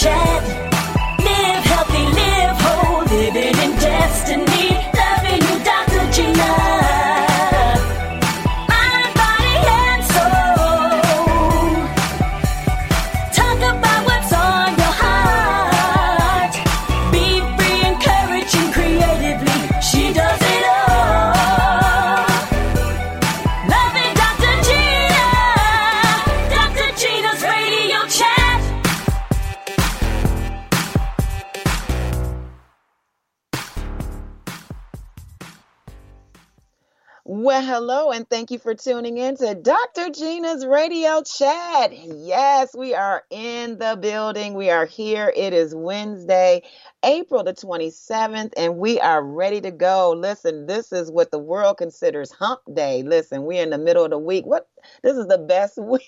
hello, and thank you for tuning in to Dr. Gina's radio chat. Yes, we are in the building. We are here. It is Wednesday, April the 27th, and we are ready to go. Listen, this is what the world considers hump day. Listen, we're in the middle of the week. What this is the best week.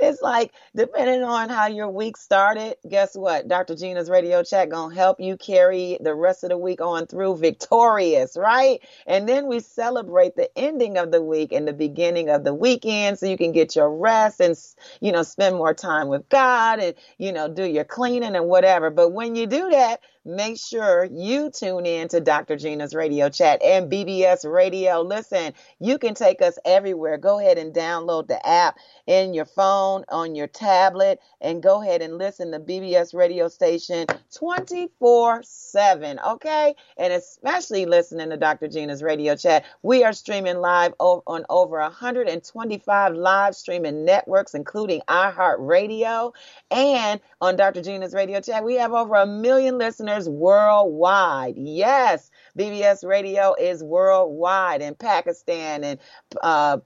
It's like depending on how your week started, guess what? Dr. Gina's radio chat gonna help you carry the rest of the week on through victorious, right? And then we celebrate the ending of the week and the beginning of the weekend so you can get your rest and you know spend more time with God and you know do your cleaning and whatever. But when you do that, make sure you tune in to Dr. Gina's radio chat and BBS radio. Listen, you can take us everywhere. Go ahead and download the app in your phone, on your tablet, and go ahead and listen to BBS radio station 24 7. Okay. And especially listening to Dr. Gina's radio chat. We are streaming live on over 125 live streaming networks, including iHeartRadio and on Dr. Gina's radio chat. We have over a million listeners worldwide. Yes. BBS Radio is worldwide in Pakistan and uh,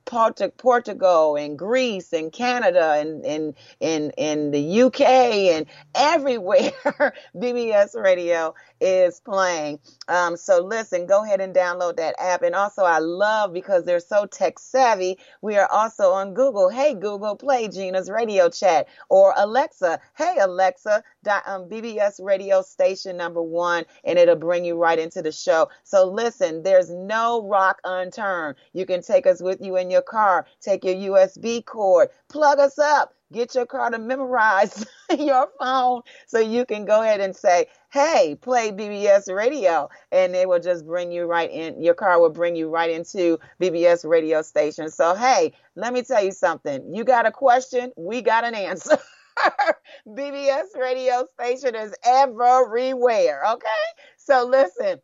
Portugal and Greece and Canada and in in in the UK and everywhere. BBS Radio is playing. Um, so listen, go ahead and download that app. And also, I love because they're so tech savvy. We are also on Google. Hey Google, play Gina's radio chat or Alexa. Hey Alexa, um, BBS radio station number one, and it'll bring you right into the show. So listen, there's no rock unturned. You can take us with you in your car. Take your USB cord, plug us up get your car to memorize your phone so you can go ahead and say, hey, play BBS radio. And they will just bring you right in. Your car will bring you right into BBS radio station. So, hey, let me tell you something. You got a question, we got an answer. BBS radio station is everywhere. Okay. So, listen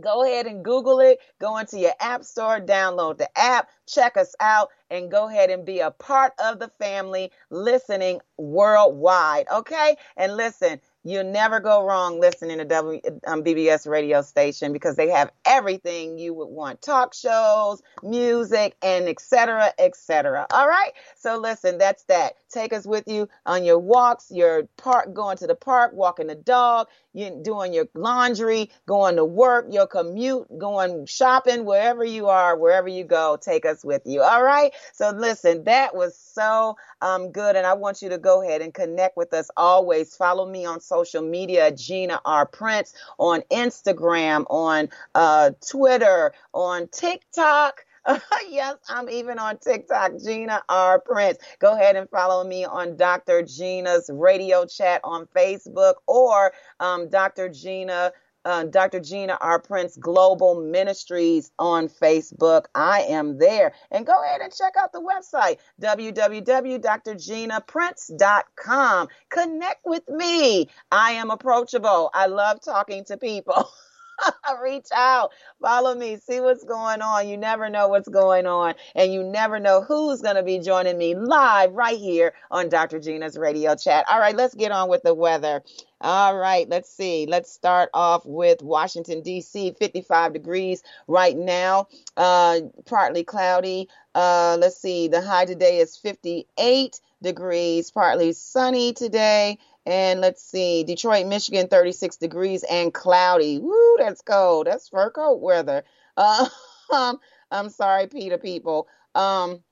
go ahead and Google it. Go into your app store, download the app, check us out, and go ahead and be a part of the family listening worldwide. Okay? And listen, you never go wrong listening to w, um, BBS radio station because they have everything you would want talk shows, music, and etc. etc. All right. So listen, that's that. Take us with you on your walks, your park, going to the park, walking the dog, you doing your laundry, going to work, your commute, going shopping, wherever you are, wherever you go, take us with you. All right. So listen, that was so um, good. And I want you to go ahead and connect with us always. Follow me on social media, Gina R. Prince, on Instagram, on uh, Twitter, on TikTok. yes, I'm even on TikTok, Gina R. Prince. Go ahead and follow me on Dr. Gina's radio chat on Facebook or um, Dr. Gina uh, Dr. Gina R. Prince Global Ministries on Facebook. I am there. And go ahead and check out the website, www.drginaprince.com. Connect with me. I am approachable. I love talking to people. Reach out, follow me, see what's going on. You never know what's going on, and you never know who's going to be joining me live right here on Dr. Gina's radio chat. All right, let's get on with the weather. All right, let's see. Let's start off with Washington, D.C., 55 degrees right now, uh, partly cloudy. Uh, let's see, the high today is 58 degrees, partly sunny today. And let's see, Detroit, Michigan, 36 degrees and cloudy. Woo, that's cold. That's fur coat weather. Uh, I'm sorry, Peter people. Um,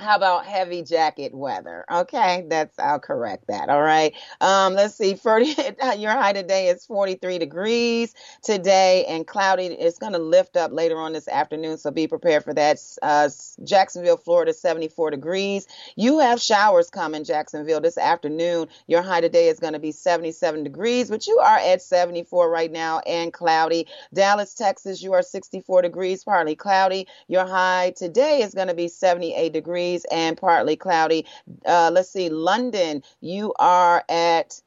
how about heavy jacket weather? Okay, that's I'll correct that. All right. Um, let's see. 40, your high today is 43 degrees today, and cloudy. It's going to lift up later on this afternoon, so be prepared for that. Uh, Jacksonville, Florida, 74 degrees. You have showers coming, Jacksonville, this afternoon. Your high today is going to be 77 degrees, but you are at 74 right now and cloudy. Dallas, Texas, you are 64 degrees, partly cloudy. Your high today is going to be 78 degrees degrees and partly cloudy. Uh, let's see, London, you are at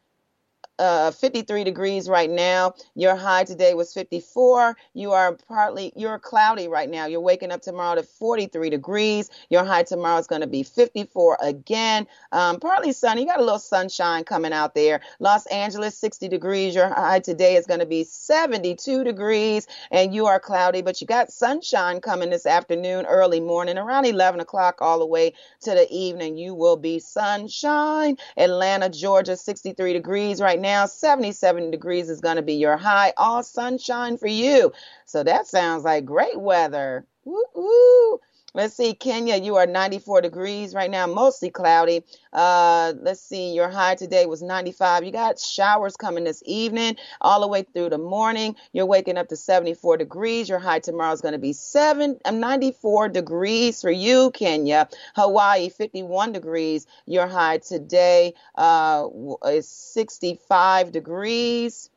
uh, 53 degrees right now. Your high today was 54. You are partly, you're cloudy right now. You're waking up tomorrow to 43 degrees. Your high tomorrow is going to be 54 again. Um, partly sunny. You got a little sunshine coming out there. Los Angeles, 60 degrees. Your high today is going to be 72 degrees, and you are cloudy, but you got sunshine coming this afternoon, early morning, around 11 o'clock, all the way to the evening. You will be sunshine. Atlanta, Georgia, 63 degrees right now. 77 degrees is going to be your high. All sunshine for you. So that sounds like great weather. Woo woo. Let's see, Kenya, you are 94 degrees right now, mostly cloudy. Uh, let's see, your high today was 95. You got showers coming this evening, all the way through the morning. You're waking up to 74 degrees. Your high tomorrow is going to be seven, uh, 94 degrees for you, Kenya. Hawaii, 51 degrees. Your high today uh, is 65 degrees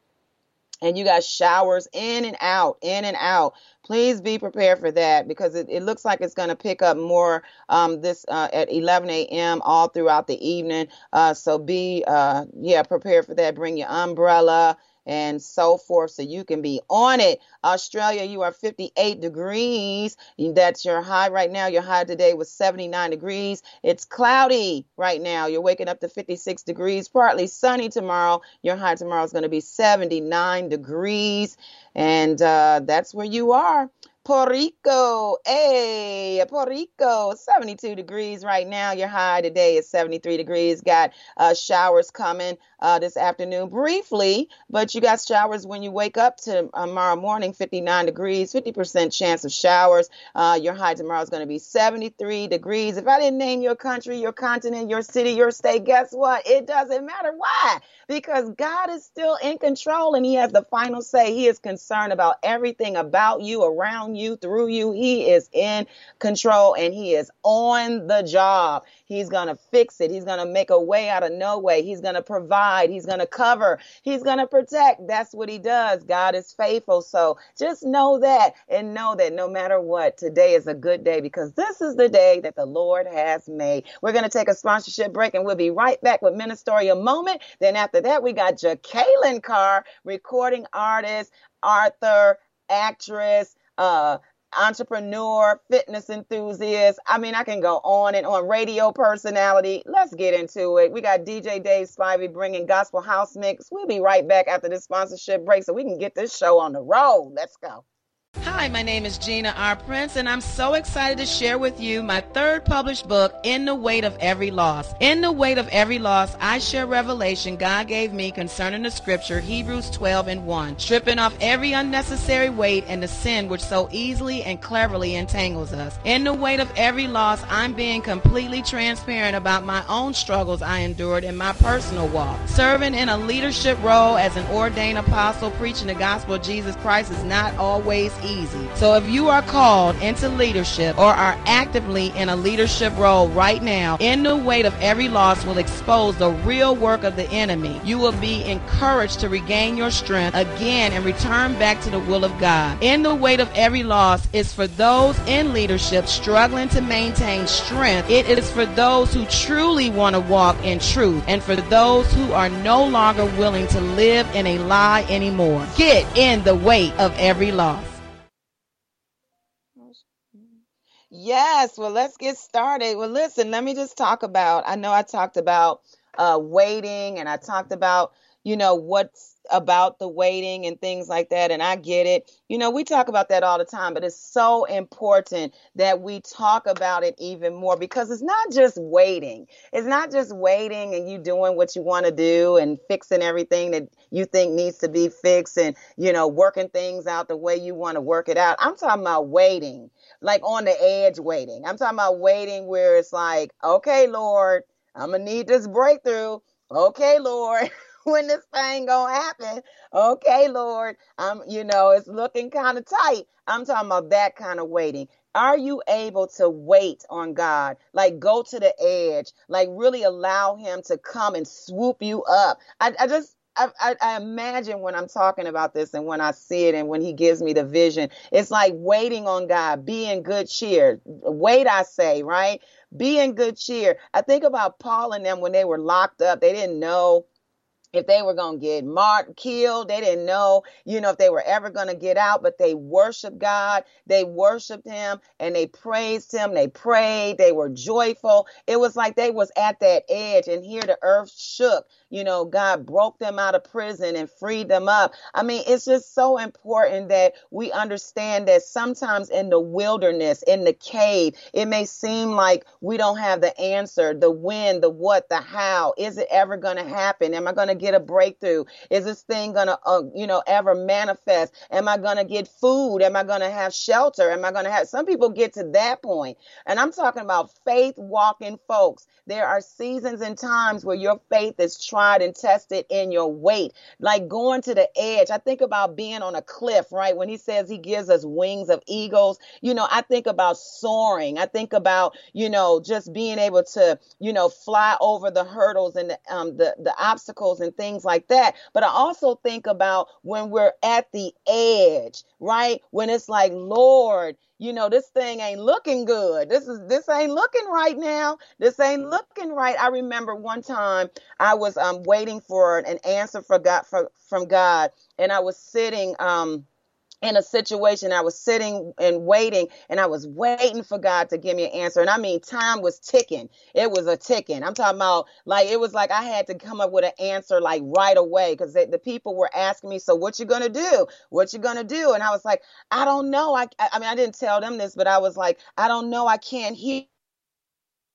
and you got showers in and out, in and out. Please be prepared for that because it, it looks like it's going to pick up more um, this uh, at 11 a.m. all throughout the evening. Uh, so be uh, yeah prepared for that. Bring your umbrella and so forth. So you can be on it. Australia, you are 58 degrees. That's your high right now. Your high today was 79 degrees. It's cloudy right now. You're waking up to 56 degrees, partly sunny tomorrow. Your high tomorrow is going to be 79 degrees. And uh, that's where you are. Puerto Rico, hey, Puerto Rico, 72 degrees right now. Your high today is 73 degrees. Got uh, showers coming uh, this afternoon briefly, but you got showers when you wake up to uh, tomorrow morning, 59 degrees, 50% chance of showers. Uh, your high tomorrow is going to be 73 degrees. If I didn't name your country, your continent, your city, your state, guess what? It doesn't matter. Why? Because God is still in control and He has the final say. He is concerned about everything about you, around you, through you. He is in control and he is on the job. He's going to fix it. He's going to make a way out of no way. He's going to provide. He's going to cover. He's going to protect. That's what he does. God is faithful. So just know that and know that no matter what, today is a good day because this is the day that the Lord has made. We're going to take a sponsorship break and we'll be right back with Ministerial Moment. Then after that, we got Jekalyn Carr, recording artist, author, actress, uh, entrepreneur, fitness enthusiast. I mean, I can go on and on. Radio personality. Let's get into it. We got DJ Dave Spivey bringing gospel house mix. We'll be right back after this sponsorship break so we can get this show on the road. Let's go. Hi, my name is Gina R. Prince, and I'm so excited to share with you my third published book, In the Weight of Every Loss. In the Weight of Every Loss, I share revelation God gave me concerning the scripture, Hebrews 12 and 1, stripping off every unnecessary weight and the sin which so easily and cleverly entangles us. In the weight of every loss, I'm being completely transparent about my own struggles I endured in my personal walk. Serving in a leadership role as an ordained apostle, preaching the gospel of Jesus Christ is not always easy. So if you are called into leadership or are actively in a leadership role right now, in the weight of every loss will expose the real work of the enemy. You will be encouraged to regain your strength again and return back to the will of God. In the weight of every loss is for those in leadership struggling to maintain strength. It is for those who truly want to walk in truth and for those who are no longer willing to live in a lie anymore. Get in the weight of every loss. Yes, well, let's get started. Well, listen, let me just talk about. I know I talked about uh, waiting, and I talked about you know, what's about the waiting and things like that. And I get it. You know, we talk about that all the time, but it's so important that we talk about it even more because it's not just waiting. It's not just waiting and you doing what you want to do and fixing everything that you think needs to be fixed and, you know, working things out the way you want to work it out. I'm talking about waiting, like on the edge waiting. I'm talking about waiting where it's like, okay, Lord, I'm going to need this breakthrough. Okay, Lord. when this thing gonna happen. Okay, Lord. I'm, you know, it's looking kind of tight. I'm talking about that kind of waiting. Are you able to wait on God? Like go to the edge, like really allow him to come and swoop you up. I, I just I, I, I, imagine when I'm talking about this and when I see it and when he gives me the vision, it's like waiting on God, be in good cheer. Wait, I say, right? Be in good cheer. I think about Paul and them when they were locked up. They didn't know if they were going to get marked, killed. They didn't know, you know, if they were ever going to get out, but they worshiped God. They worshiped him and they praised him. They prayed. They were joyful. It was like they was at that edge and here the earth shook you know, God broke them out of prison and freed them up. I mean, it's just so important that we understand that sometimes in the wilderness, in the cave, it may seem like we don't have the answer, the when, the what, the how. Is it ever going to happen? Am I going to get a breakthrough? Is this thing going to, uh, you know, ever manifest? Am I going to get food? Am I going to have shelter? Am I going to have, some people get to that point. And I'm talking about faith walking folks. There are seasons and times where your faith is tried and tested in your weight, like going to the edge. I think about being on a cliff, right? When he says he gives us wings of eagles, you know, I think about soaring. I think about, you know, just being able to, you know, fly over the hurdles and the, um, the, the obstacles and things like that. But I also think about when we're at the edge, right? When it's like, Lord, you know this thing ain't looking good this is this ain't looking right now this ain't looking right i remember one time i was um waiting for an answer for god for, from god and i was sitting um in a situation I was sitting and waiting and I was waiting for God to give me an answer. And I mean, time was ticking. It was a ticking. I'm talking about like, it was like I had to come up with an answer like right away because the people were asking me, so what you to do? What you to do? And I was like, I don't know. I, I mean, I didn't tell them this, but I was like, I don't know. I can't hear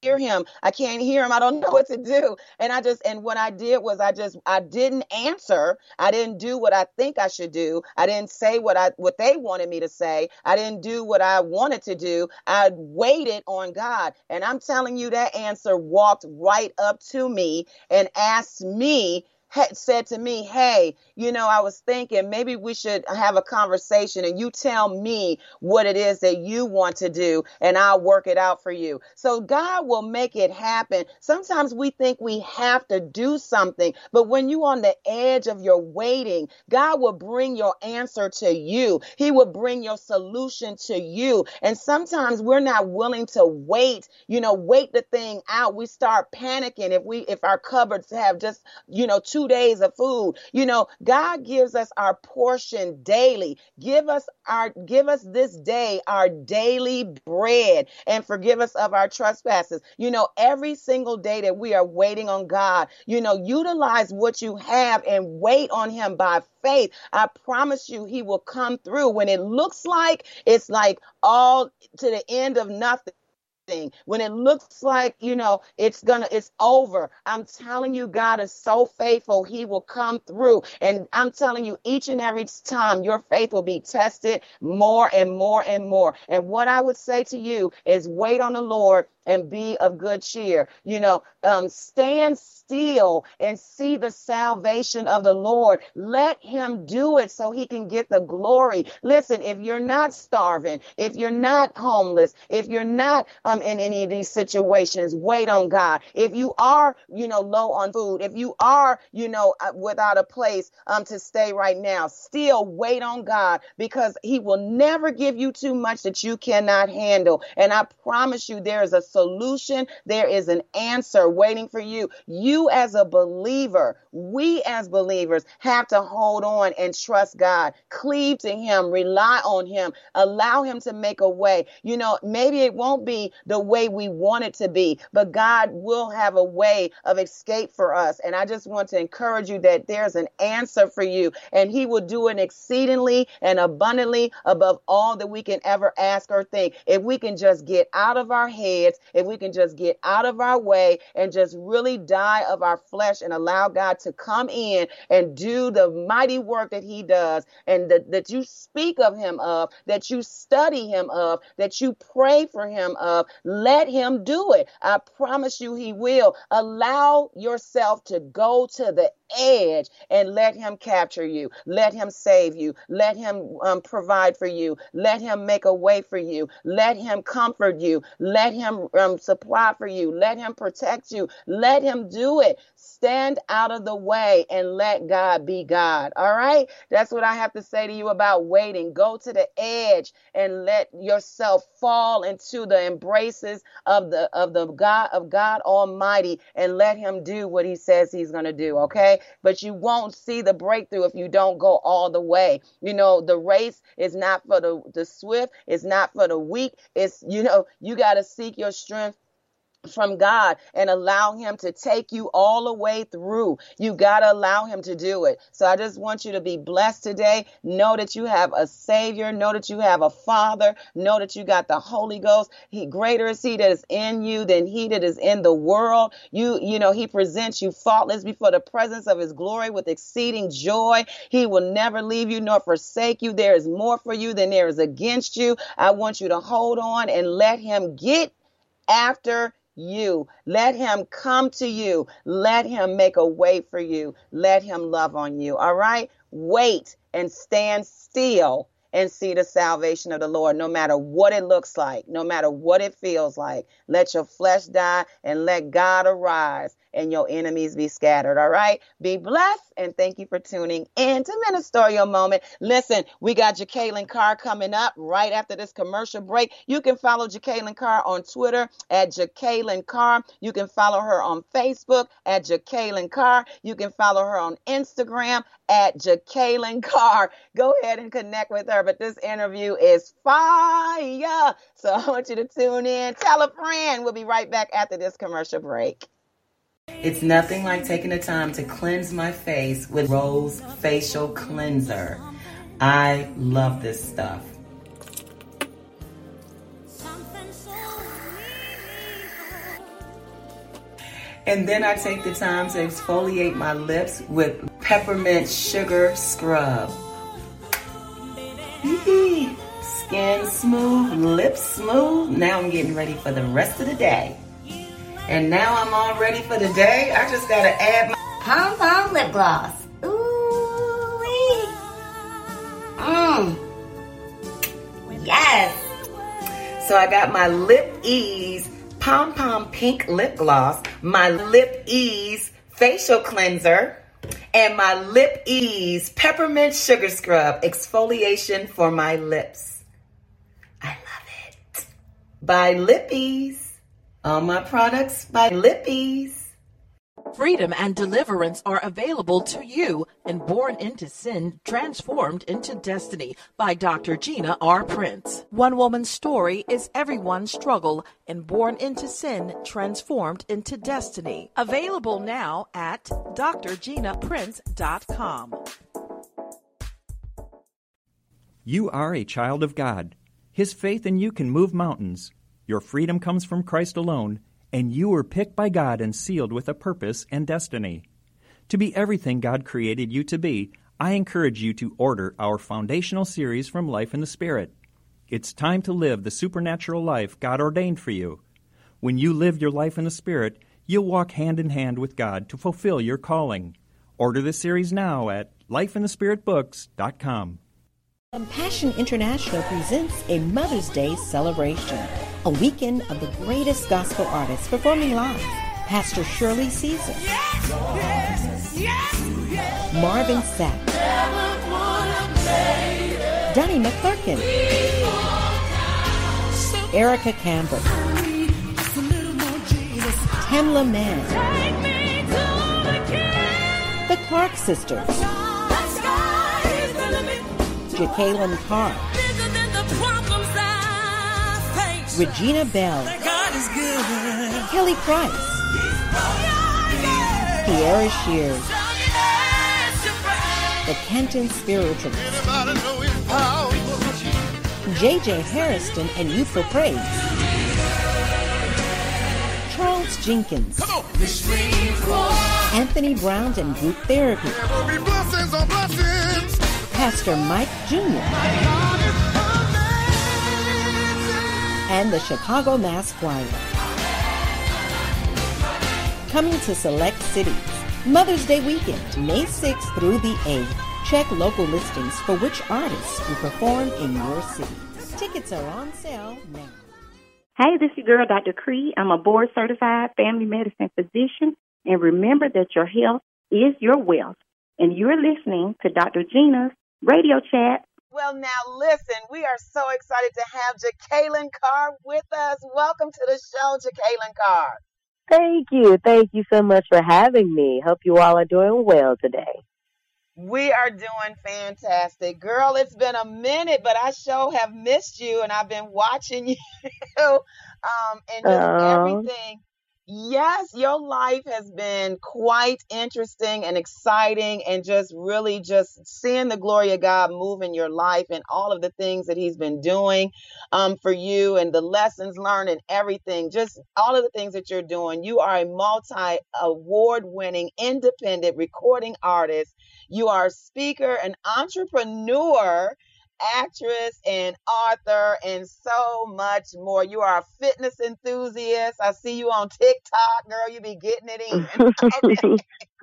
hear him. I can't hear him. I don't know what to do. And I just, and what I did was I just, I didn't answer. I didn't do what I think I should do. I didn't say what I, what they wanted me to say. I didn't do what I wanted to do. I waited on God. And I'm telling you that answer walked right up to me and asked me had said to me, Hey, you know, I was thinking maybe we should have a conversation and you tell me what it is that you want to do and I'll work it out for you. So God will make it happen. Sometimes we think we have to do something, but when you're on the edge of your waiting, God will bring your answer to you. He will bring your solution to you. And sometimes we're not willing to wait, you know, wait the thing out. We start panicking if we, if our cupboards have just, you know, two two days of food. You know, God gives us our portion daily. Give us our give us this day our daily bread and forgive us of our trespasses. You know, every single day that we are waiting on God, you know, utilize what you have and wait on him by faith. I promise you he will come through when it looks like it's like all to the end of nothing when it looks like, you know, it's gonna, it's over. I'm telling you, God is so faithful. He will come through. And I'm telling you, each and every time your faith will be tested more and more and more. And what I would say to you is wait on the Lord and be of good cheer. You know, um, stand still and see the salvation of the Lord. Let him do it so he can get the glory. Listen, if you're not starving, if you're not homeless, if you're not um, in any of these situations, wait on God. If you are, you know, low on food, if you are, you know, uh, without a place um, to stay right now, still wait on God because he will never give you too much that you cannot handle. And I promise you, there is a solution, there is an answer waiting for you. You, as a believer, we as believers have to hold on and trust God, cleave to Him, rely on Him, allow Him to make a way. You know, maybe it won't be the way we want it to be, but God will have a way of escape for us. And I just want to encourage you that there's an answer for you, and He will do it exceedingly and abundantly above all that we can ever ask or think. If we can just get out of our heads, if we can just get out of our way and just really die of our flesh and allow God to come in and do the mighty work that He does, and that, that you speak of Him of, that you study Him of, that you pray for Him of, let Him do it. I promise you, He will. Allow yourself to go to the edge and let him capture you. Let him save you. Let him um, provide for you. Let him make a way for you. Let him comfort you. Let him um, supply for you. Let him protect you. Let him do it. Stand out of the way and let God be God. All right? That's what I have to say to you about waiting. Go to the edge and let yourself fall into the embraces of the of the God of God Almighty and let him do what he says he's going to do, okay? But you won't see the breakthrough if you don't go all the way. You know, the race is not for the the swift, it's not for the weak. It's you know, you got to seek your strength from God and allow him to take you all the way through. You got to allow him to do it. So I just want you to be blessed today. Know that you have a savior. Know that you have a father. Know that you got the Holy Ghost. He greater is he that is in you than he that is in the world. You, you know, he presents you faultless before the presence of his glory with exceeding joy. He will never leave you nor forsake you. There is more for you than there is against you. I want you to hold on and let him get after you. Let him come to you. Let him make a way for you. Let him love on you. All right? Wait and stand still and see the salvation of the Lord, no matter what it looks like, no matter what it feels like. Let your flesh die and let God arise and your enemies be scattered. All right. Be blessed and thank you for tuning in to Ministerial Moment. Listen, we got Jekalyn Carr coming up right after this commercial break. You can follow Jekalyn Carr on Twitter at Jekalyn Carr. You can follow her on Facebook at Jekalyn Carr. You can follow her on Instagram at Jekalyn Carr. Go ahead and connect with her. But this interview is fire. So I want you to tune in. Tell a friend. We'll be right back after this commercial break. It's nothing like taking the time to cleanse my face with Rose Facial Cleanser. I love this stuff. And then I take the time to exfoliate my lips with peppermint sugar scrub. Skin smooth, lips smooth. Now I'm getting ready for the rest of the day. And now I'm all ready for the day. I just gotta add my Pom Pom lip gloss. Ooh-wee. Mmm. Yes. So I got my Lip Ease Pom Pom Pink Lip Gloss, my Lip Ease Facial Cleanser, and my Lip Ease Peppermint Sugar Scrub Exfoliation for my lips. I love it. By Lip Ease. All my products by Lip Ease. Freedom and deliverance are available to you and Born into Sin, Transformed into Destiny by Dr. Gina R. Prince. One woman's story is everyone's struggle and Born into Sin, Transformed into Destiny. Available now at drginaprince.com. You are a child of God. His faith in you can move mountains. Your freedom comes from Christ alone, and you were picked by God and sealed with a purpose and destiny. To be everything God created you to be, I encourage you to order our foundational series from Life in the Spirit. It's time to live the supernatural life God ordained for you. When you live your life in the Spirit, you'll walk hand in hand with God to fulfill your calling. Order the series now at lifeinthespiritbooks.com. Compassion International presents a Mother's Day celebration, a weekend of the greatest gospel artists performing live. Pastor Shirley Caesar, Marvin Sapp, Donnie McClurkin, Erica Campbell, Tamela Mann, the Clark Sisters, Jekalyn Carr, Regina Belle, Kelly Price, Kierra Sheard, the Canton Spiritualists, J.J. Hairston and Youthful Praise, Charles Jenkins, Anthony Brown and Group Therapy, Pastor Mike Jr., and the Chicago Mass Choir. Coming to select cities. Mother's Day weekend, May 6th through the 8th. Check local listings for which artists will perform in your city. Tickets are on sale now. Hey, this is your girl, Dr. Cree. I'm a board certified family medicine physician. And remember that your health is your wealth. And you're listening to Dr. Gina's radio chat. Well, now listen, we are so excited to have Jekalyn Carr with us. Welcome to the show, Jekalyn Carr. Thank you. Thank you so much for having me. Hope you all are doing well today. We are doing fantastic. Girl, it's been a minute, but I sure have missed you and I've been watching you um, and just everything. Yes, your life has been quite interesting and exciting and just really just seeing the glory of God move in your life and all of the things that he's been doing um, for you and the lessons learned and everything, just all of the things that you're doing. You are a multi award winning independent recording artist. You are a speaker, an entrepreneur actress and author and so much more. You are a fitness enthusiast. I see you on TikTok, girl. You be getting it in.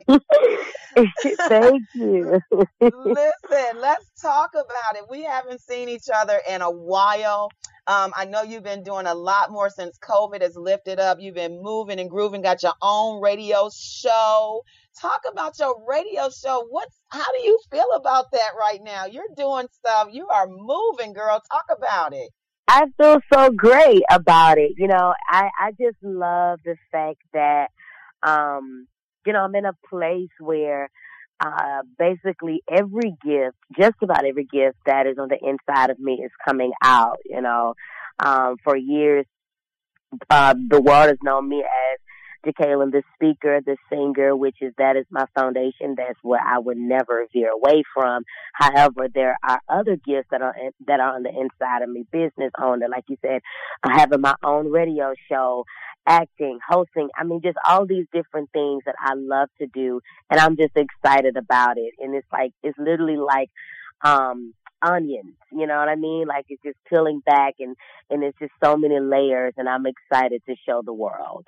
Thank you. Listen, let's talk about it. We haven't seen each other in a while. Um, I know you've been doing a lot more since COVID has lifted up. You've been moving and grooving, got your own radio show. Talk about your radio show. What's how do you feel about that right now? You're doing stuff. You are moving, girl. Talk about it. I feel so great about it. You know, I, I just love the fact that um, you know, I'm in a place where uh, basically every gift, just about every gift that is on the inside of me is coming out. You know, um, for years, uh, the world has known me as Jekalyn, the speaker, the singer, which is that is my foundation. That's what I would never veer away from. However, there are other gifts that are that are on the inside of me. Business owner, like you said, having my own radio show, acting, hosting. I mean, just all these different things that I love to do, and I'm just excited about it. And it's like it's literally like um onions, you know what I mean? Like it's just peeling back and and it's just so many layers and I'm excited to show the world.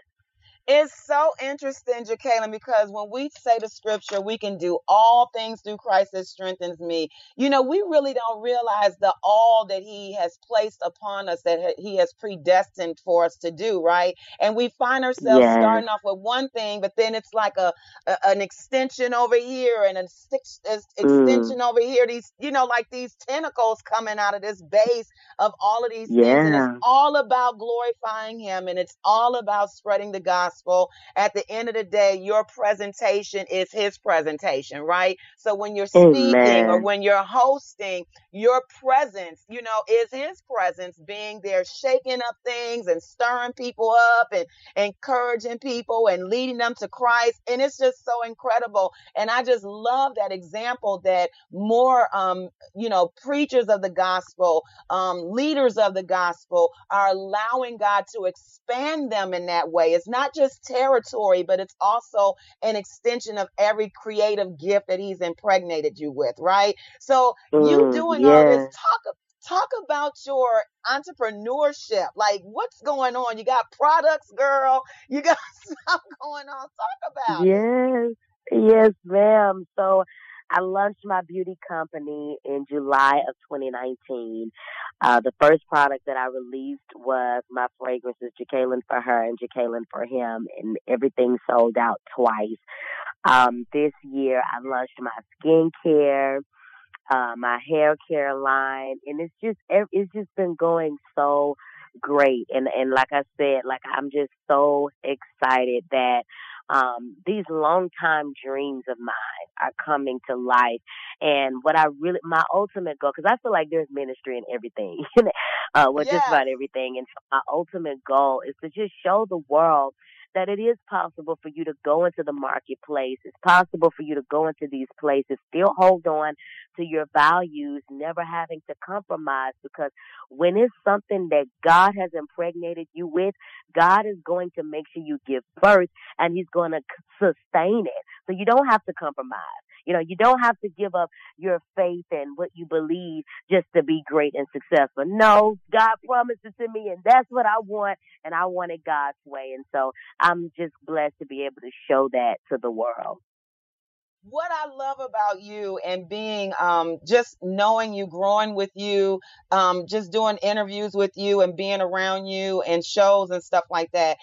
It's so interesting, Jekalyn, because when we say the scripture, we can do all things through Christ that strengthens me. You know, we really don't realize the all that He has placed upon us, that He has predestined for us to do, right? And we find ourselves Yes. starting off with one thing, but then it's like a, a an extension over here and an ex- Mm. extension over here. These, you know, like these tentacles coming out of this base of all of these things, and it's all about glorifying Him, and it's all about spreading the gospel. At the end of the day, your presentation is His presentation, right? So when you're speaking or when you're hosting, your presence, you know, is His presence being there, shaking up things and stirring people up and encouraging people and leading them to Christ. And it's just so incredible. And I just love that example that more, um, you know, preachers of the gospel, um, leaders of the gospel are allowing God to expand them in that way. It's not just territory, but it's also an extension of every creative gift that He's impregnated you with, right? So you Mm, doing all this, talk talk about your entrepreneurship. Like what's going on? You got products, girl. You got stuff going on. Talk about it. Yes, yes, ma'am. So I launched my beauty company in July of 2019. Uh, the first product that I released was my fragrances, Jekalyn for her and Jekalyn for him, and everything sold out twice. Um, this year I launched my skincare, uh, my hair care line, and it's just it's just been going so great. And and like I said, like I'm just so excited that um, these long time dreams of mine are coming to life. And what I really, my ultimate goal, because I feel like there's ministry in everything, uh, well, just about everything. And so my ultimate goal is to just show the world that it is possible for you to go into the marketplace. It's possible for you to go into these places, still hold on to your values, never having to compromise because when it's something that God has impregnated you with, God is going to make sure you give birth and he's going to sustain it. So you don't have to compromise. You know, you don't have to give up your faith and what you believe just to be great and successful. No, God promised it to me and that's what I want and I want it God's way. And so I'm just blessed to be able to show that to the world what I love about you and being um, just knowing you, growing with you, um, just doing interviews with you and being around you and shows and stuff like that,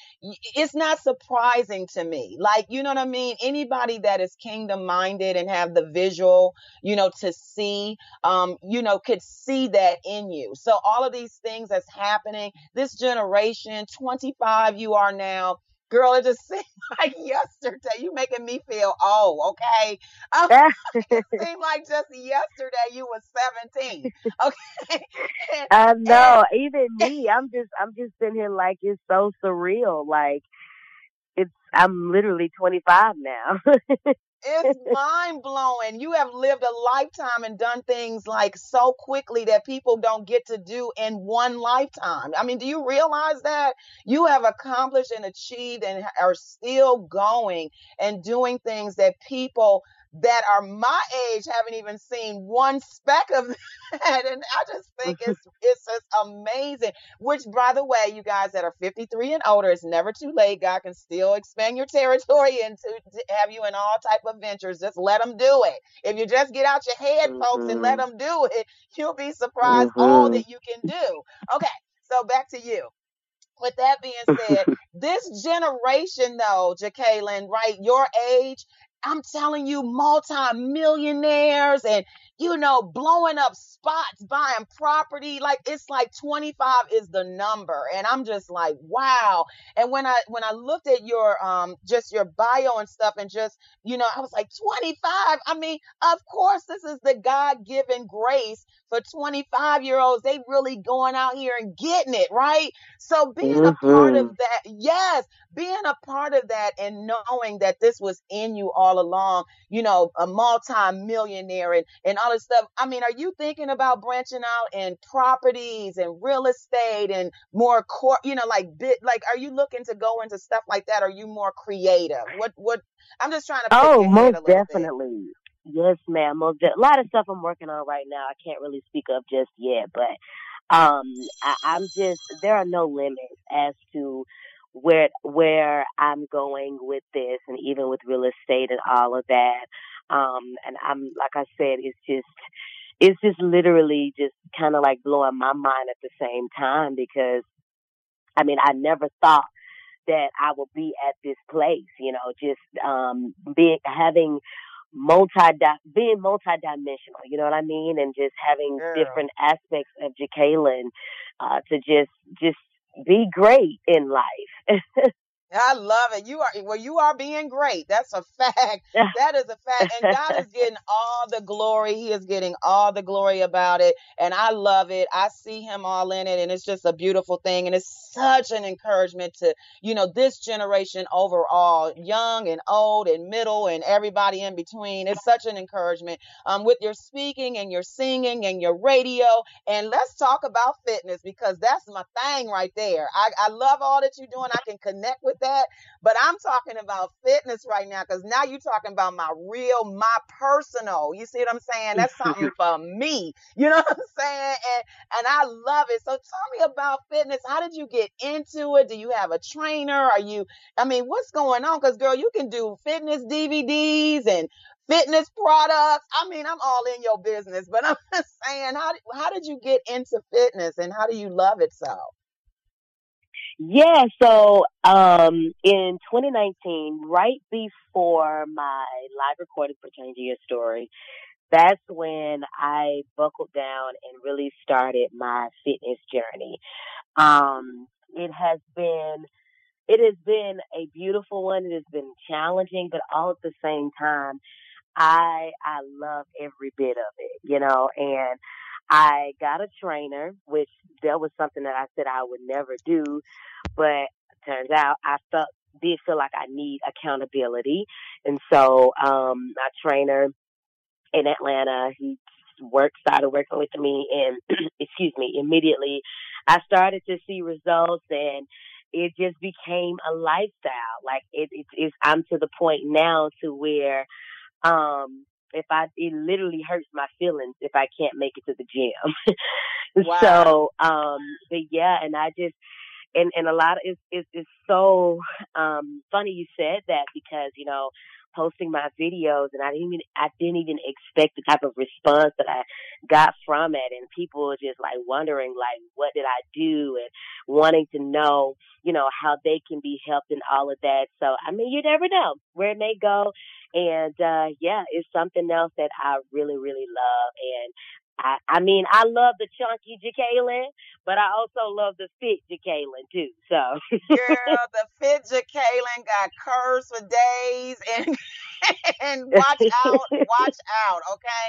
it's not surprising to me. Like, you know what I mean? Anybody that is kingdom minded and have the visual, you know, to see, um, you know, could see that in you. So all of these things that's happening, this generation, 25 you are now, Girl, it just seemed like yesterday. You making me feel old, okay? Um, it seemed like just yesterday you was 17. Okay. I know. And, even me, I'm just I'm just sitting here like it's so surreal. Like it's I'm literally 25 now. It's mind blowing. You have lived a lifetime and done things like so quickly that people don't get to do in one lifetime. I mean, do you realize that you have accomplished and achieved and are still going and doing things that people that are my age haven't even seen one speck of that. And I just think it's it's just amazing. Which by the way, you guys that are 53 and older, it's never too late. God can still expand your territory and to, to have you in all type of ventures. Just let them do it. If you just get out your head, mm-hmm. folks, and let them mm-hmm. do it, you'll be surprised mm-hmm. all that you can do. Okay, so back to you with that being said, this generation though, Jekalyn, right, your age, I'm telling you, multi-millionaires and you know, blowing up spots, buying property. Like it's like 25 is the number. And I'm just like, wow. And when I when I looked at your um just your bio and stuff and just, you know, I was like 25. I mean, of course this is the God-given grace for 25 year olds. They really going out here and getting it, right? So being mm-hmm. a part of mm-hmm. that, yes, being a part of that and knowing that this was in you all along, you know, a multi-millionaire and, and all this stuff. I mean, are you thinking about branching out in properties and real estate and more core, you know, like bit, like, are you looking to go into stuff like that? Are you more creative? What, what, I'm just trying to. Oh, most definitely. Bit. Yes, ma'am. Most de- a lot of stuff I'm working on right now. I can't really speak of just yet, but um, I, I'm just there are no limits as to where where I'm going with this, and even with real estate and all of that. Um, and I'm like I said, it's just it's just literally just kind of like blowing my mind at the same time because I mean I never thought that I would be at this place, you know, just um being having multi being multi-dimensional, you know what I mean, and just having Girl. different aspects of Jekalyn uh, to just just be great in life. I love it. You are well, you are being great. That's a fact. That is a fact. And God is getting all the glory. He is getting all the glory about it. And I love it. I see him all in it. And it's just a beautiful thing. And it's such an encouragement to, you know, this generation overall, young and old and middle and everybody in between. It's such an encouragement. Um, with your speaking and your singing and your radio. And let's talk about fitness because that's my thing right there. I, I love all that you're doing. I can connect with that. But I'm talking about fitness right now because now you're talking about my real, my personal. You see what I'm saying? That's something for me. You know what I'm saying? And and I love it. So tell me about fitness. How did you get into it? Do you have a trainer? Are you? I mean, what's going on? Because girl, you can do fitness DVDs and fitness products. I mean, I'm all in your business, but I'm just saying, how how did you get into fitness and how do you love it so? Yeah, so um, in 2019, right before my live recording for Changing Your Story, that's when I buckled down and really started my fitness journey. Um, it has been it has been a beautiful one. It has been challenging, but all at the same time, I I love every bit of it, you know, and I got a trainer, which that was something that I said I would never do, but turns out I felt did feel like I need accountability. And so um my trainer in Atlanta, he worked started working with me and excuse me, immediately I started to see results and it just became a lifestyle. Like it, it, it's, I'm to the point now to where, um, if I, it literally hurts my feelings if I can't make it to the gym. wow. So, um, but yeah, and I just, and, and a lot of, it's, it's, it's so, um, funny you said that because, you know, posting my videos and I didn't even I didn't even expect the type of response that I got from it and people were just like wondering like what did I do and wanting to know, you know, how they can be helped and all of that. So I mean you never know where it may go. And uh yeah, it's something else that I really, really love and I, I mean, I love the chunky Jekalyn, but I also love the fit Jekalyn too. So, girl, the fit Jekalyn got curves for days, and and watch out, watch out, okay.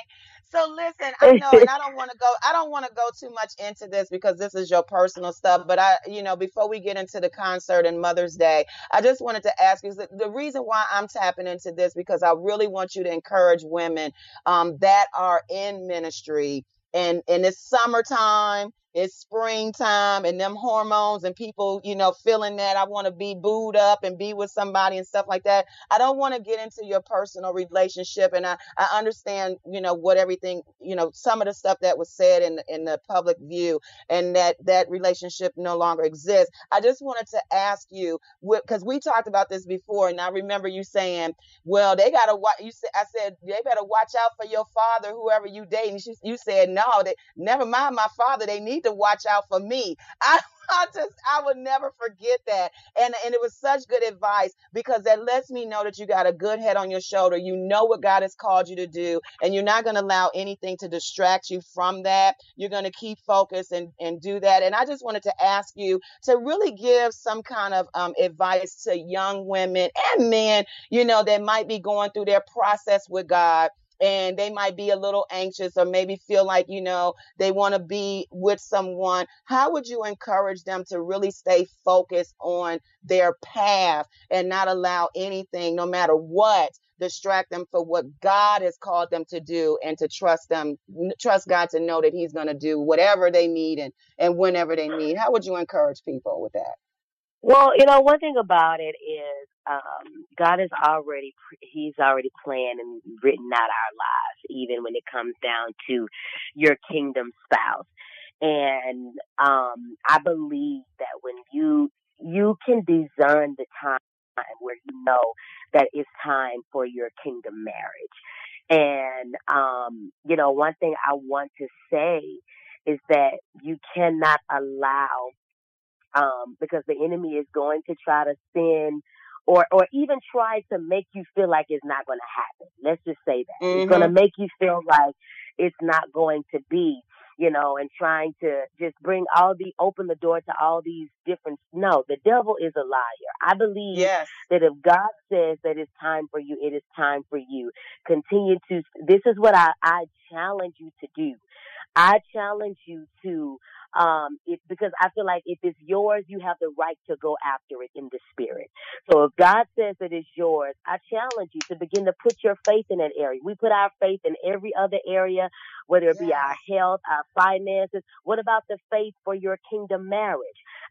So listen, I know, and I don't want to go. I don't want to go too much into this because this is your personal stuff. But I, you know, before we get into the concert and Mother's Day, I just wanted to ask you the, reason why I'm tapping into this because I really want you to encourage women um, that are in ministry and and it's summertime it's springtime and them hormones and people, you know, feeling that I want to be booed up and be with somebody and stuff like that. I don't want to get into your personal relationship. And I, I understand, you know, what everything, you know, some of the stuff that was said in, in the public view and that that relationship no longer exists. I just wanted to ask you, because we talked about this before. And I remember you saying, well, they got to watch, you said, I said, they better watch out for your father, whoever you date. And you said, no, they never mind my father. They need to watch out for me. I, I just I would never forget that. And and it was such good advice because that lets me know that you got a good head on your shoulder. You know what God has called you to do and you're not going to allow anything to distract you from that. You're going to keep focused and and do that. And I just wanted to ask you to really give some kind of um, advice to young women and men, you know, that might be going through their process with God and they might be a little anxious or maybe feel like, you know, they want to be with someone, how would you encourage them to really stay focused on their path and not allow anything, no matter what, distract them for what God has called them to do and to trust them, trust God to know that He's going to do whatever they need and, and whenever they need? How would you encourage people with that? Well, you know, one thing about it is um, God is already He's already planned and written out our lives, even when it comes down to your kingdom spouse. And um, I believe that when you you can discern the time where you know that it's time for your kingdom marriage. And um, you know, one thing I want to say is that you cannot allow um, because the enemy is going to try to send or or even try to make you feel like it's not going to happen. Let's just say that mm-hmm. it's going to make you feel like it's not going to be, you know, and trying to just bring all the open the door to all these different. No, the devil is a liar. I believe yes. that if God says that it's time for you, it is time for you. Continue to. This is what I I challenge you to do. I challenge you to um, it, because I feel like if it's yours, you have the right to go after it in the spirit. So if God says it is yours, I challenge you to begin to put your faith in that area. We put our faith in every other area, whether it be our health, our finances. What about the faith for your kingdom marriage?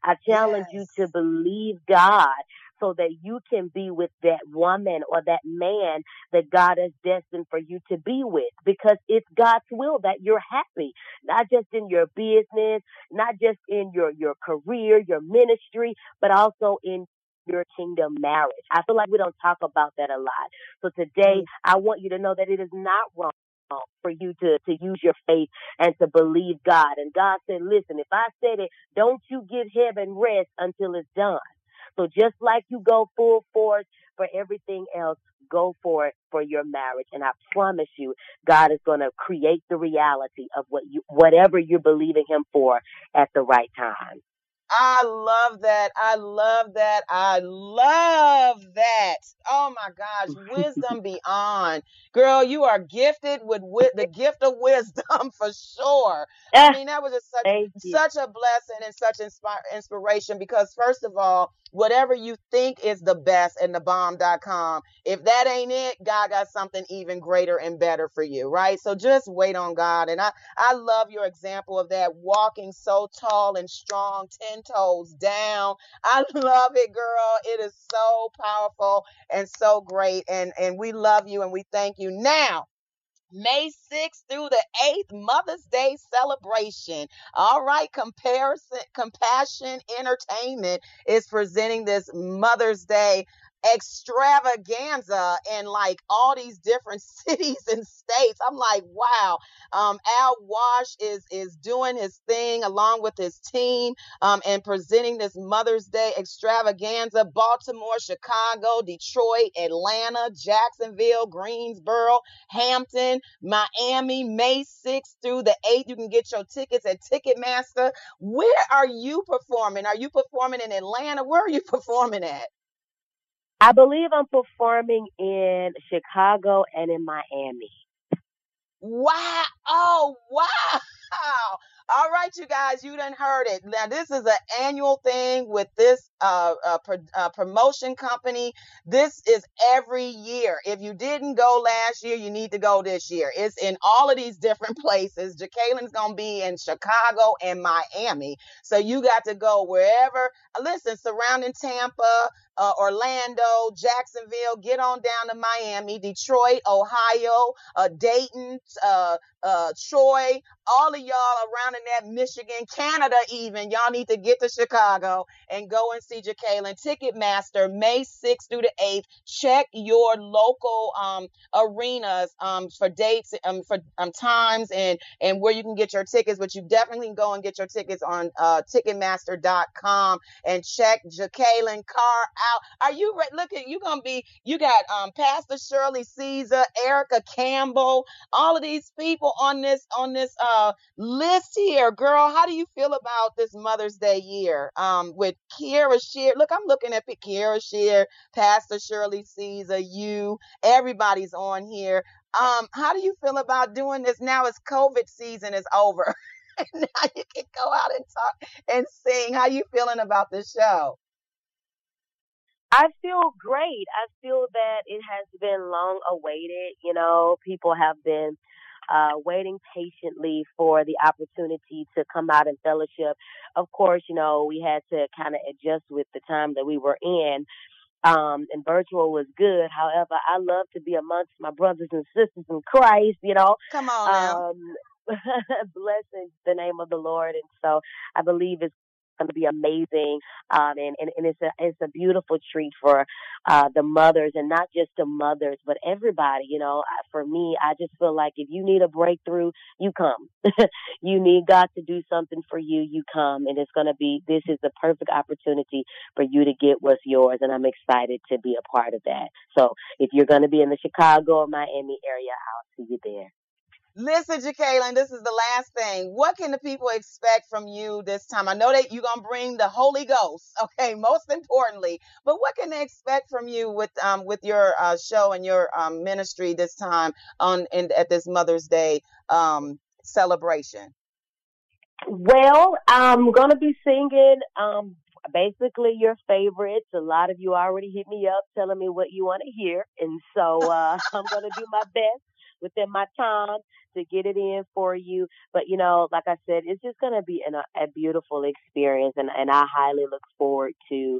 I challenge yes. you to believe God so that you can be with that woman or that man that God has destined for you to be with because it's God's will that you're happy, not just in your business, not just in your, your career, your ministry, but also in your kingdom marriage. I feel like we don't talk about that a lot. So today, mm-hmm. I want you to know that it is not wrong for you to, to use your faith and to believe God. And God said, listen, if I said it, don't you give heaven rest until it's done. So just like you go full force for everything else, go for it for your marriage. And I promise you, God is going to create the reality of what you, whatever you're believing Him for at the right time. I love that. I love that. I love that. Oh my gosh, wisdom beyond. Girl, you are gifted with, with the gift of wisdom for sure. I mean, that was just such such a blessing and such inspi- inspiration because first of all, whatever you think is the best in the bomb.com, if that ain't it, God got something even greater and better for you, right? So just wait on God. And I I love your example of that walking so tall and strong, 10 toes down. I love it, girl. It is so powerful and so great. And and we love you and we thank you. Now, May 6th through the 8th, Mother's Day celebration. All right, comparison, Compassion Entertainment is presenting this Mother's Day extravaganza in like all these different cities and states. I'm like, wow. Um, Al Wash is is doing his thing along with his team um, and presenting this Mother's Day extravaganza. Baltimore, Chicago, Detroit, Atlanta, Jacksonville, Greensboro, Hampton, Miami, May 6th through the 8th. You can get your tickets at Ticketmaster. Where are you performing? Are you performing in Atlanta? Where are you performing at? I believe I'm performing in Chicago and in Miami. Wow. Oh, wow. All right, you guys, you done heard it. Now, this is an annual thing with this uh, uh, uh, promotion company. This is every year. If you didn't go last year, you need to go this year. It's in all of these different places. Jekalyn's going to be in Chicago and Miami. So you got to go wherever. Listen, surrounding Tampa, uh, Orlando, Jacksonville, get on down to Miami, Detroit, Ohio, uh, Dayton, uh, uh, Troy, all of y'all around in that Michigan, Canada, even y'all need to get to Chicago and go and see Jekalyn. Ticketmaster, May 6th through the 8th. Check your local um, arenas um, for dates, um, for um, times, and and where you can get your tickets. But you definitely go and get your tickets on uh, Ticketmaster.com and check Jekalyn Carr out. Are you re- look at you gonna be? You got um, Pastor Shirley Caesar, Erica Campbell, all of these people on this on this uh, list here, girl. How do you feel about this Mother's Day year um, with Kierra Sheard? Look, I'm looking at Kierra Sheard, Pastor Shirley Caesar, you, everybody's on here. Um, how do you feel about doing this now as COVID season is over? now you can go out and talk and sing. How you feeling about the show? I feel great. I feel that it has been long awaited. You know, people have been uh, waiting patiently for the opportunity to come out and fellowship. Of course, you know, we had to kind of adjust with the time that we were in. Um, and virtual was good. However, I love to be amongst my brothers and sisters in Christ, you know. Come on. Um, blessing the name of the Lord. And so I believe it's going to be amazing. Um, and, and, and it's a, it's a beautiful treat for, uh, the mothers and not just the mothers, but everybody, you know, for me, I just feel like if you need a breakthrough, you come, you need God to do something for you, you come. And it's going to be, this is the perfect opportunity for you to get what's yours. And I'm excited to be a part of that. So if you're going to be in the Chicago or Miami area, I'll see you there. Listen, Jekalyn, this is the last thing. What can the people expect from you this time? I know that you're gonna bring the Holy Ghost, okay, most importantly. But what can they expect from you with um with your uh, show and your um, ministry this time on in, at this Mother's Day um celebration? Well, I'm gonna be singing um basically your favorites. A lot of you already hit me up telling me what you want to hear, and so uh, I'm gonna do my best within my time to get it in for you. But you know, like I said, it's just going to be an, a beautiful experience, and and I highly look forward to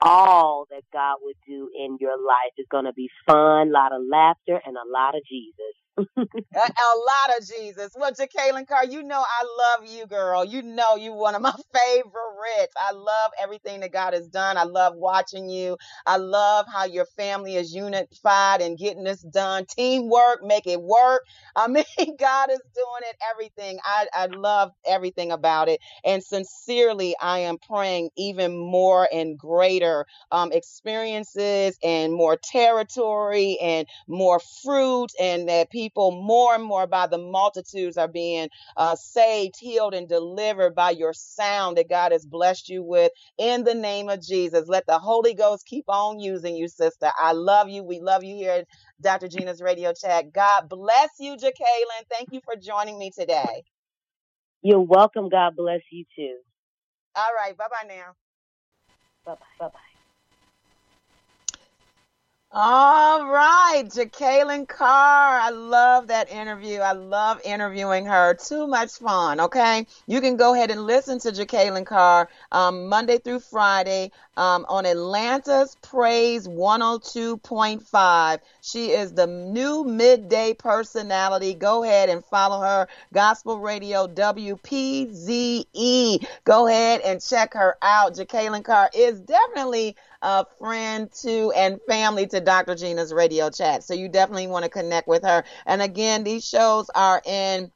all that God would do in your life. It's going to be fun, a lot of laughter, and a lot of Jesus a, a, lot of Jesus. Well, Jekalyn Carr, you know I love you, girl. You know you're one of my favorites. I love everything that God has done. I love watching you. I love how your family is unified and getting this done. Teamwork, make it work. I mean, God is doing it, everything. I, I love everything about it. And sincerely, I am praying even more and greater um, experiences and more territory and more fruit and that people people more and more by the multitudes are being uh, saved, healed, and delivered by your sound that God has blessed you with. In the name of Jesus, let the Holy Ghost keep on using you, sister. I love you. We love you here at Dr. Gina's Radio Chat. God bless you, Jekalyn. Thank you for joining me today. You're welcome. God bless you too. All right. Bye bye now. Bye bye. Bye bye. All right, Jekalyn Carr. I love that interview. I love interviewing her. Too much fun. Okay, you can go ahead and listen to Jekalyn Carr um, Monday through Friday um, on Atlanta's Praise 102.5. She is the new midday personality. Go ahead and follow her. Gospel Radio WPZE. Go ahead and check her out. Jekalyn Carr is definitely a friend to and family to Dr. Gina's radio chat. So you definitely want to connect with her. And again, these shows are in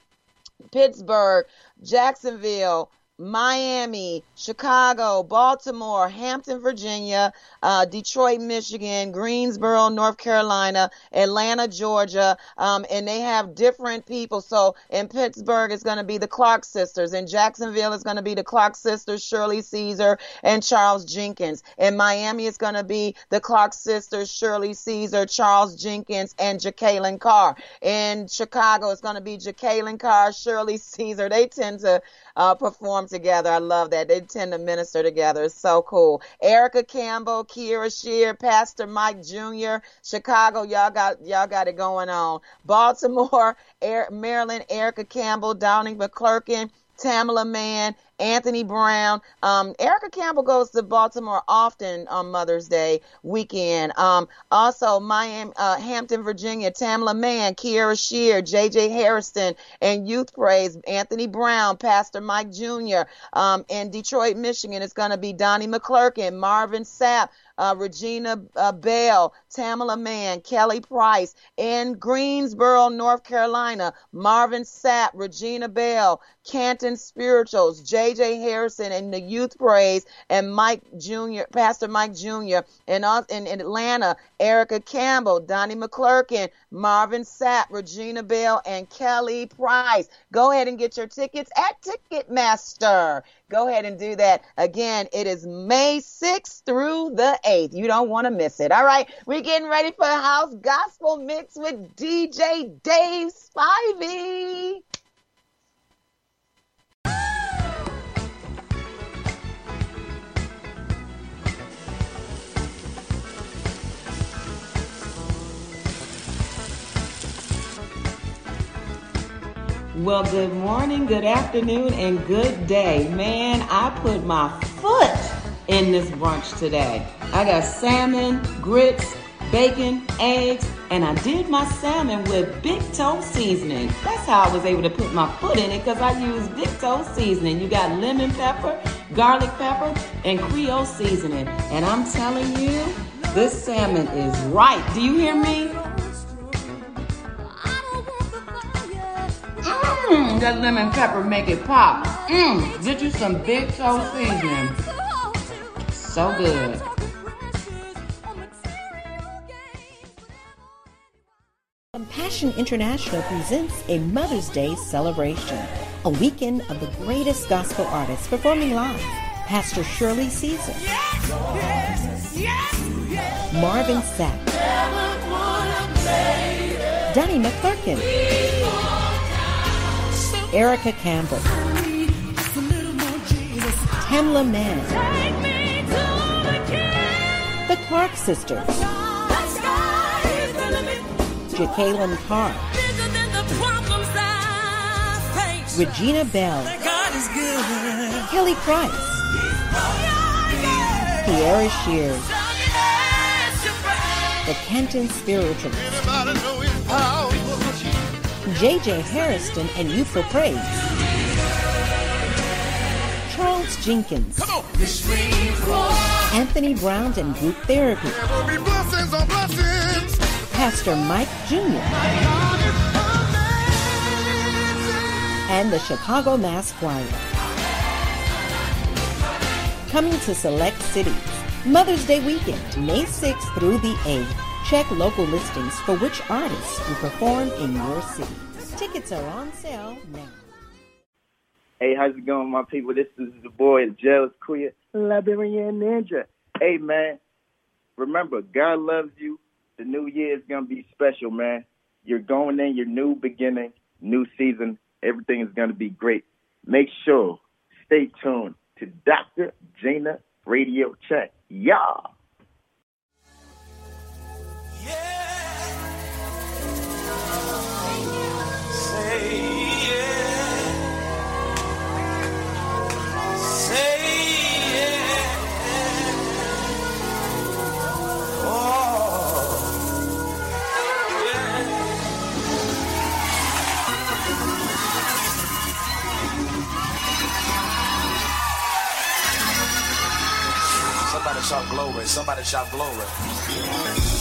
Pittsburgh, Jacksonville, Miami, Chicago, Baltimore, Hampton, Virginia, uh, Detroit, Michigan, Greensboro, North Carolina, Atlanta, Georgia, um, and they have different people. So in Pittsburgh, it's going to be the Clark sisters. In Jacksonville, it's going to be the Clark sisters, Shirley Caesar and Charles Jenkins. In Miami, it's going to be the Clark sisters, Shirley Caesar, Charles Jenkins, and Jekalyn Carr. In Chicago, it's going to be Jekalyn Carr, Shirley Caesar. They tend to uh, perform together. I love that. They tend to minister together. It's so cool. Erica Campbell, Kierra Sheard, Pastor Mike Jr., Chicago, y'all got y'all got it going on. Baltimore, Maryland, Erica Campbell, Donnie McClurkin, Tamela Mann, Anthony Brown. Um, Erica Campbell goes to Baltimore often on Mother's Day weekend. Um, also, Miami, uh, Hampton, Virginia, Tamela Mann, Kierra Sheard, J.J. Hairston, and Youth Praise, Anthony Brown, Pastor Mike Jr. Um, in Detroit, Michigan, it's going to be Donnie McClurkin, Marvin Sapp, uh, Regina uh, Belle, Tamela Mann, Kelly Price. In Greensboro, North Carolina, Marvin Sapp, Regina Belle, Canton Spirituals, J.J. Hairston, and the Youth Praise, and Mike Jr., Pastor Mike Jr. And in, in Atlanta, Erica Campbell, Donnie McClurkin, Marvin Sapp, Regina Belle, and Kelly Price. Go ahead and get your tickets at Ticketmaster. Go ahead and do that. Again, it is May 6th through the 8th. You don't want to miss it. All right, we're getting ready for house gospel mix with DJ Dave Spivey. Well, good morning, good afternoon, and good day. Man, I put my foot in this brunch today. I got salmon, grits, bacon, eggs, and I did my salmon with Big Toe seasoning. That's how I was able to put my foot in it because I used Big Toe seasoning. You got lemon pepper, garlic pepper, and Creole seasoning. And I'm telling you, this salmon is right. Do you hear me? Mmm, that lemon pepper make it pop. Mmm, get you some big toe seasoning. So good. Compassion International presents a Mother's Day celebration, a weekend of the greatest gospel artists performing live. Pastor Shirley Caesar, Marvin Sapp, Donnie McClurkin, Erica Campbell, Tamela Mann, the Clark Sisters, Jekalyn Carr, Regina Belle, Kelly Price, Kierra Sheard, the Canton Spiritualists, J.J. Hairston and Youthful Praise. Charles Jenkins. Anthony Brown and Group Therapy. Pastor Mike Jr. And the Chicago Mass Choir. Coming to select cities. Mother's Day weekend, May 6th through the 8th. Check local listings for which artists will perform in your city. Tickets are on sale now. Hey, how's it going, my people? This is the boy, Jealous Queer, Liberian Ninja. Hey, man, remember, God loves you. The new year is going to be special, man. You're going in your new beginning, new season. Everything is going to be great. Make sure, stay tuned to Dr. Gina Radio Check. Y'all. Glory. Somebody shout glory.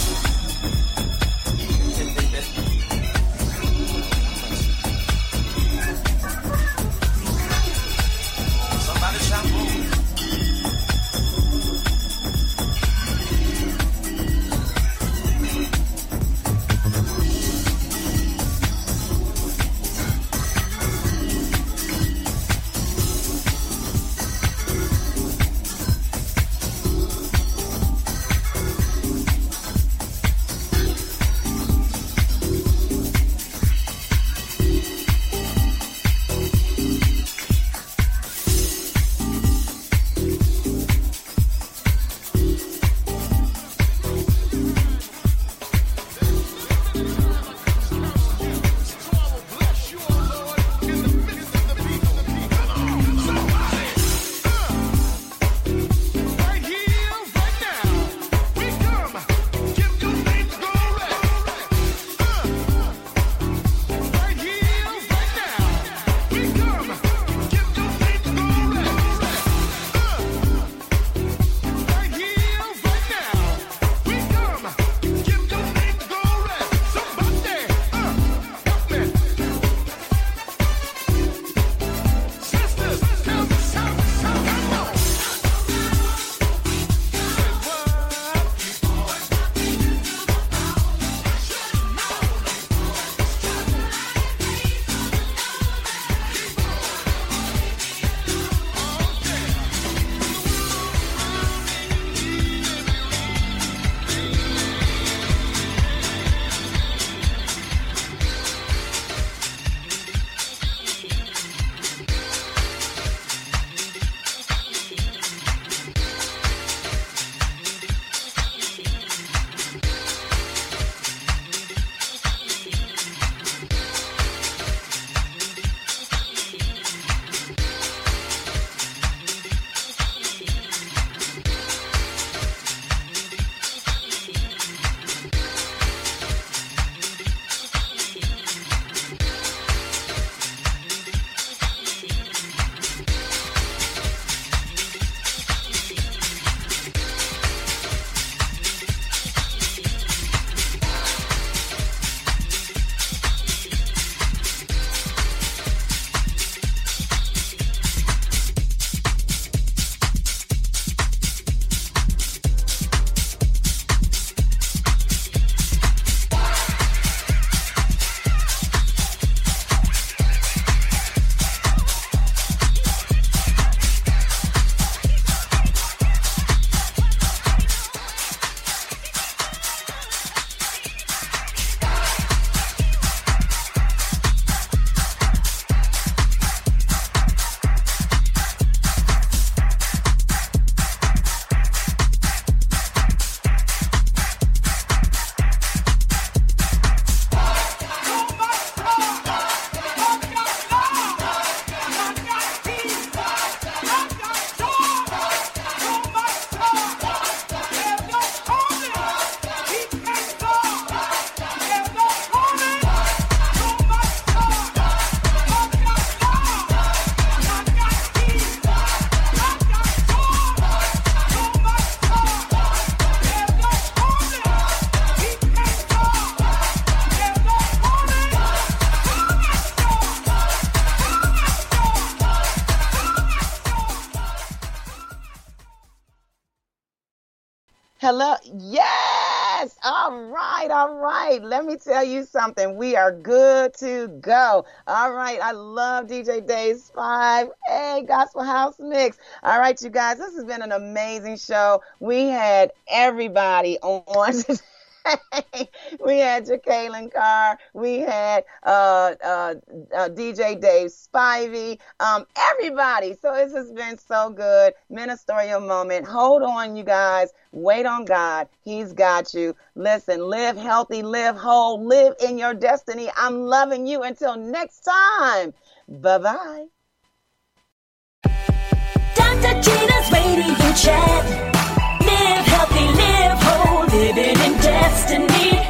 Hello. Yes. All right. All right. Let me tell you something. We are good to go. All right. I love DJ Dave Spivey. Hey, Gospel House Mix. All right, you guys. This has been an amazing show. We had everybody on today. We had Jekalyn Carr. We had uh, uh, uh, DJ Dave Spivey. Um, everybody. So this has been so good. Ministerial moment. Hold on, you guys. Wait on God. He's got you. Listen, live healthy, live whole, live in your destiny. I'm loving you. Until next time. Bye bye. Dr. Gina's Radio Chat living in destiny.